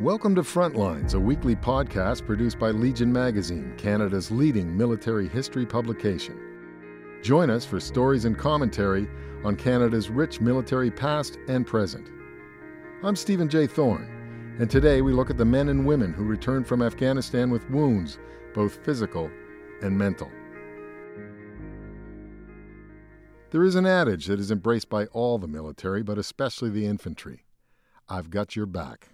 Welcome to Frontlines, a weekly podcast produced by Legion Magazine, Canada's leading military history publication. Join us for stories and commentary on Canada's rich military past and present. I'm Stephen J. Thorne, and today we look at the men and women who returned from Afghanistan with wounds, both physical and mental. There is an adage that is embraced by all the military, but especially the infantry I've got your back.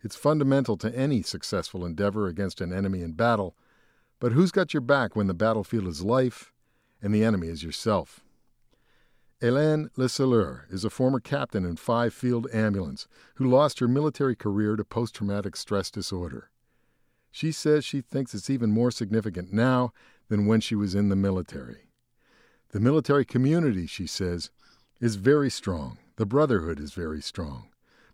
It's fundamental to any successful endeavor against an enemy in battle, but who's got your back when the battlefield is life and the enemy is yourself? Hélène Le Scelleur is a former captain in 5 Field Ambulance who lost her military career to post traumatic stress disorder. She says she thinks it's even more significant now than when she was in the military. The military community, she says, is very strong. The brotherhood is very strong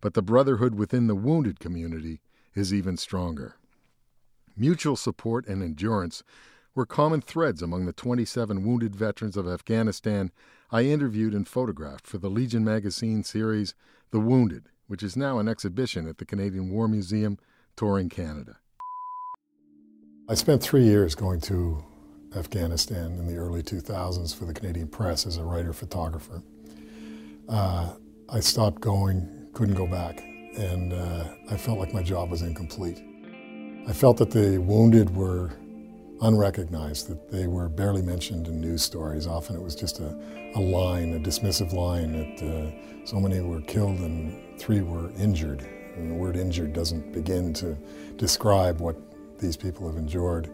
but the brotherhood within the wounded community is even stronger. Mutual support and endurance were common threads among the 27 wounded veterans of Afghanistan I interviewed and photographed for the Legion magazine series The Wounded, which is now an exhibition at the Canadian War Museum touring Canada. I spent three years going to Afghanistan in the early 2000s for the Canadian Press as a writer photographer. Uh, I stopped going couldn't go back. And uh, I felt like my job was incomplete. I felt that the wounded were unrecognized, that they were barely mentioned in news stories. Often it was just a, a line, a dismissive line that uh, so many were killed and three were injured. And the word injured doesn't begin to describe what these people have endured.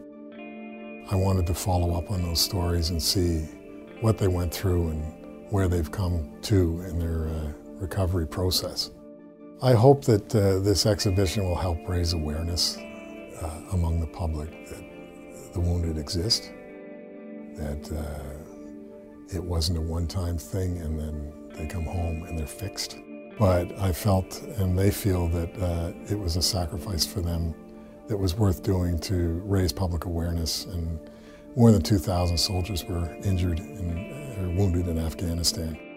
I wanted to follow up on those stories and see what they went through and where they've come to in their uh, recovery process. I hope that uh, this exhibition will help raise awareness uh, among the public that the wounded exist, that uh, it wasn't a one-time thing and then they come home and they're fixed. But I felt, and they feel, that uh, it was a sacrifice for them that was worth doing to raise public awareness. And more than 2,000 soldiers were injured and or wounded in Afghanistan.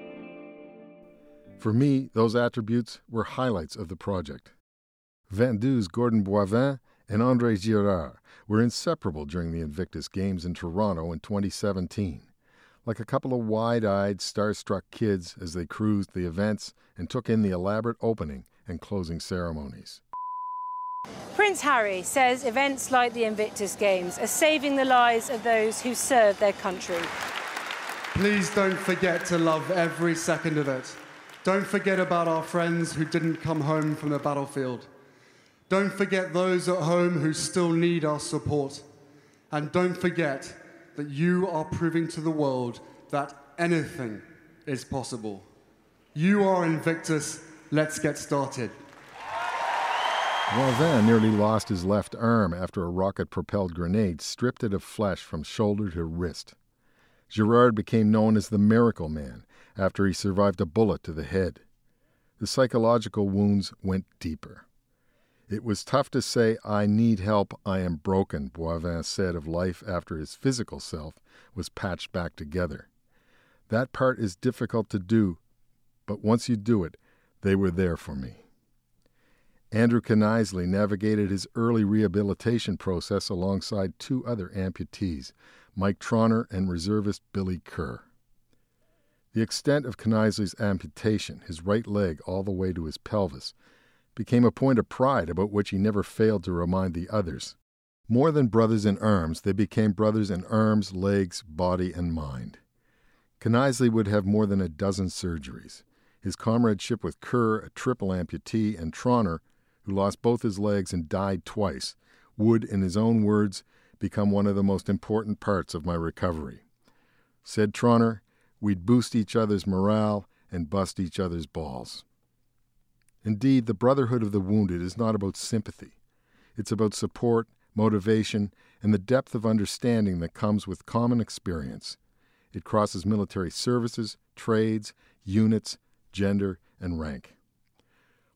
For me, those attributes were highlights of the project. 22's Gordon Boivin and Andre Girard were inseparable during the Invictus Games in Toronto in 2017, like a couple of wide eyed, starstruck kids as they cruised the events and took in the elaborate opening and closing ceremonies. Prince Harry says events like the Invictus Games are saving the lives of those who serve their country. Please don't forget to love every second of it. Don't forget about our friends who didn't come home from the battlefield. Don't forget those at home who still need our support. And don't forget that you are proving to the world that anything is possible. You are Invictus. Let's get started. Boivin nearly lost his left arm after a rocket propelled grenade stripped it of flesh from shoulder to wrist. Girard became known as the Miracle Man after he survived a bullet to the head. The psychological wounds went deeper. It was tough to say, I need help, I am broken, Boivin said of life after his physical self was patched back together. That part is difficult to do, but once you do it, they were there for me. Andrew Knisely navigated his early rehabilitation process alongside two other amputees, Mike Trauner and reservist Billy Kerr. The extent of Knisely's amputation, his right leg all the way to his pelvis, became a point of pride about which he never failed to remind the others. More than brothers in arms, they became brothers in arms, legs, body, and mind. Knisely would have more than a dozen surgeries. His comradeship with Kerr, a triple amputee, and Trauner, who lost both his legs and died twice, would, in his own words, become one of the most important parts of my recovery. Said Trauner, We'd boost each other's morale and bust each other's balls. Indeed, the brotherhood of the wounded is not about sympathy. It's about support, motivation, and the depth of understanding that comes with common experience. It crosses military services, trades, units, gender, and rank.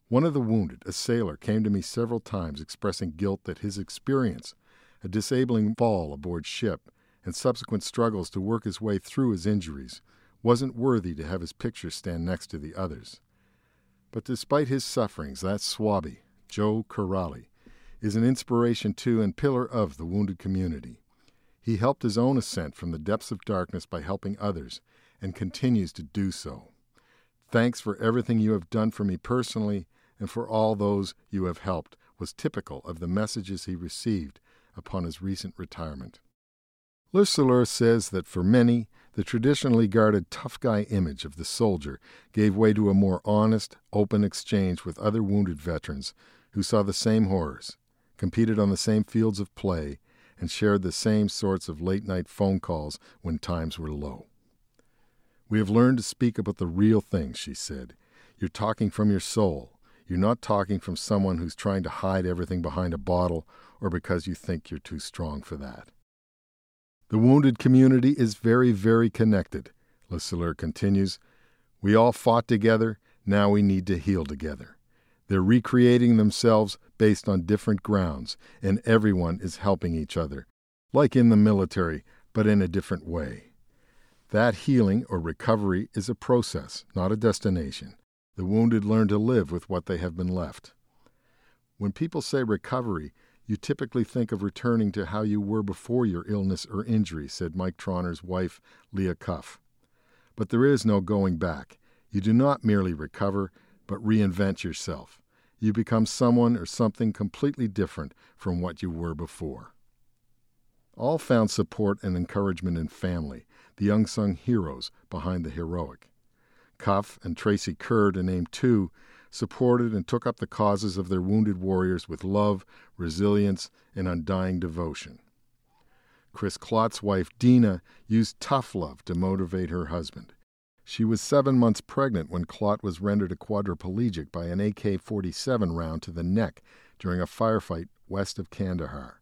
One of the wounded, a sailor, came to me several times expressing guilt that his experience, a disabling fall aboard ship, and subsequent struggles to work his way through his injuries, wasn't worthy to have his picture stand next to the others. But despite his sufferings, that swabby, Joe Corrali, is an inspiration to and pillar of the wounded community. He helped his own ascent from the depths of darkness by helping others and continues to do so. Thanks for everything you have done for me personally and for all those you have helped was typical of the messages he received upon his recent retirement. Le says that for many, the traditionally guarded tough guy image of the soldier gave way to a more honest, open exchange with other wounded veterans who saw the same horrors, competed on the same fields of play, and shared the same sorts of late night phone calls when times were low. We have learned to speak about the real things, she said. You're talking from your soul. You're not talking from someone who's trying to hide everything behind a bottle or because you think you're too strong for that. The wounded community is very, very connected, Le continues. We all fought together, now we need to heal together. They're recreating themselves based on different grounds, and everyone is helping each other, like in the military, but in a different way. That healing or recovery is a process, not a destination. The wounded learn to live with what they have been left. When people say recovery, you typically think of returning to how you were before your illness or injury, said Mike Trauner's wife, Leah Cuff. But there is no going back. You do not merely recover, but reinvent yourself. You become someone or something completely different from what you were before. All found support and encouragement in family, the unsung heroes behind the heroic. Cuff and Tracy Kerr, to name two, supported and took up the causes of their wounded warriors with love, resilience, and undying devotion. Chris Klodt's wife, Dina, used tough love to motivate her husband. She was seven months pregnant when Klodt was rendered a quadriplegic by an AK 47 round to the neck during a firefight west of Kandahar.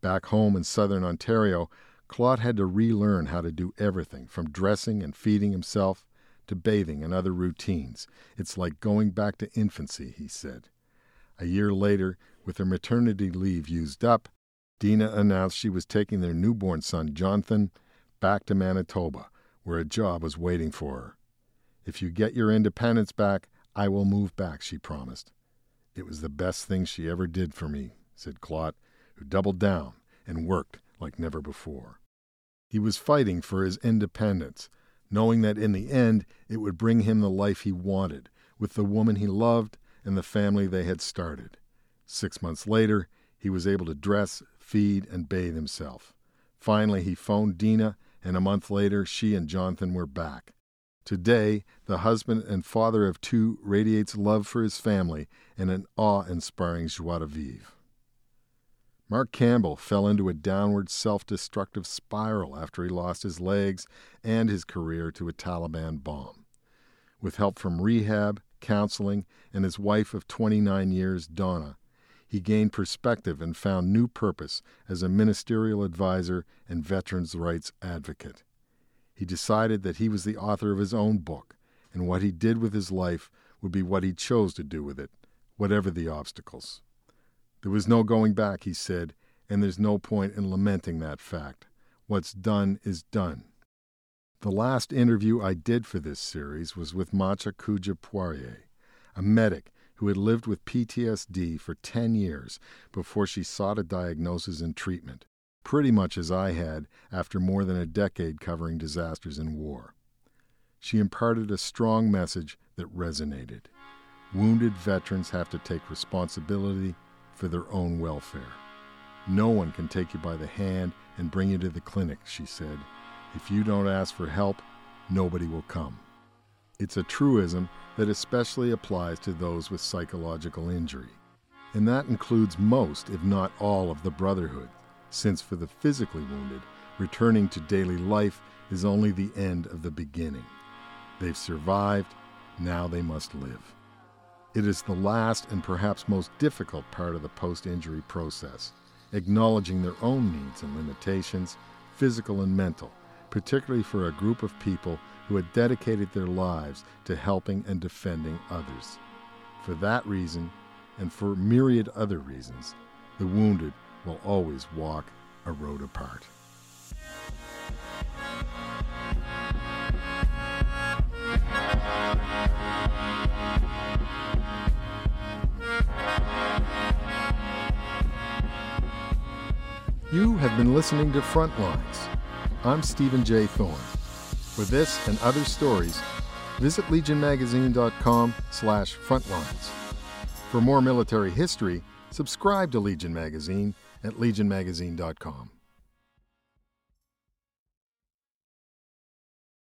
Back home in southern Ontario, Klodt had to relearn how to do everything from dressing and feeding himself to bathing and other routines. It's like going back to infancy, he said. A year later, with her maternity leave used up, Dina announced she was taking their newborn son, Jonathan, back to Manitoba, where a job was waiting for her. If you get your independence back, I will move back, she promised. It was the best thing she ever did for me, said Klodt, who doubled down and worked like never before. He was fighting for his independence, knowing that in the end it would bring him the life he wanted, with the woman he loved and the family they had started. Six months later, he was able to dress, feed, and bathe himself. Finally, he phoned Dina, and a month later, she and Jonathan were back. Today, the husband and father of two radiates love for his family and an awe inspiring joie de vivre. Mark Campbell fell into a downward self destructive spiral after he lost his legs and his career to a Taliban bomb. With help from rehab, counseling, and his wife of 29 years, Donna, he gained perspective and found new purpose as a ministerial advisor and veterans' rights advocate. He decided that he was the author of his own book, and what he did with his life would be what he chose to do with it, whatever the obstacles. There was no going back, he said, and there's no point in lamenting that fact. What's done is done. The last interview I did for this series was with Matcha Kuja Poirier, a medic who had lived with PTSD for 10 years before she sought a diagnosis and treatment, pretty much as I had after more than a decade covering disasters and war. She imparted a strong message that resonated. Wounded veterans have to take responsibility for their own welfare. No one can take you by the hand and bring you to the clinic, she said. If you don't ask for help, nobody will come. It's a truism that especially applies to those with psychological injury. And that includes most, if not all, of the Brotherhood, since for the physically wounded, returning to daily life is only the end of the beginning. They've survived, now they must live. It is the last and perhaps most difficult part of the post injury process, acknowledging their own needs and limitations, physical and mental, particularly for a group of people who had dedicated their lives to helping and defending others. For that reason, and for myriad other reasons, the wounded will always walk a road apart. You have been listening to Frontlines. I'm Stephen J. Thorne. For this and other stories, visit legionmagazine.com slash frontlines. For more military history, subscribe to Legion Magazine at legionmagazine.com.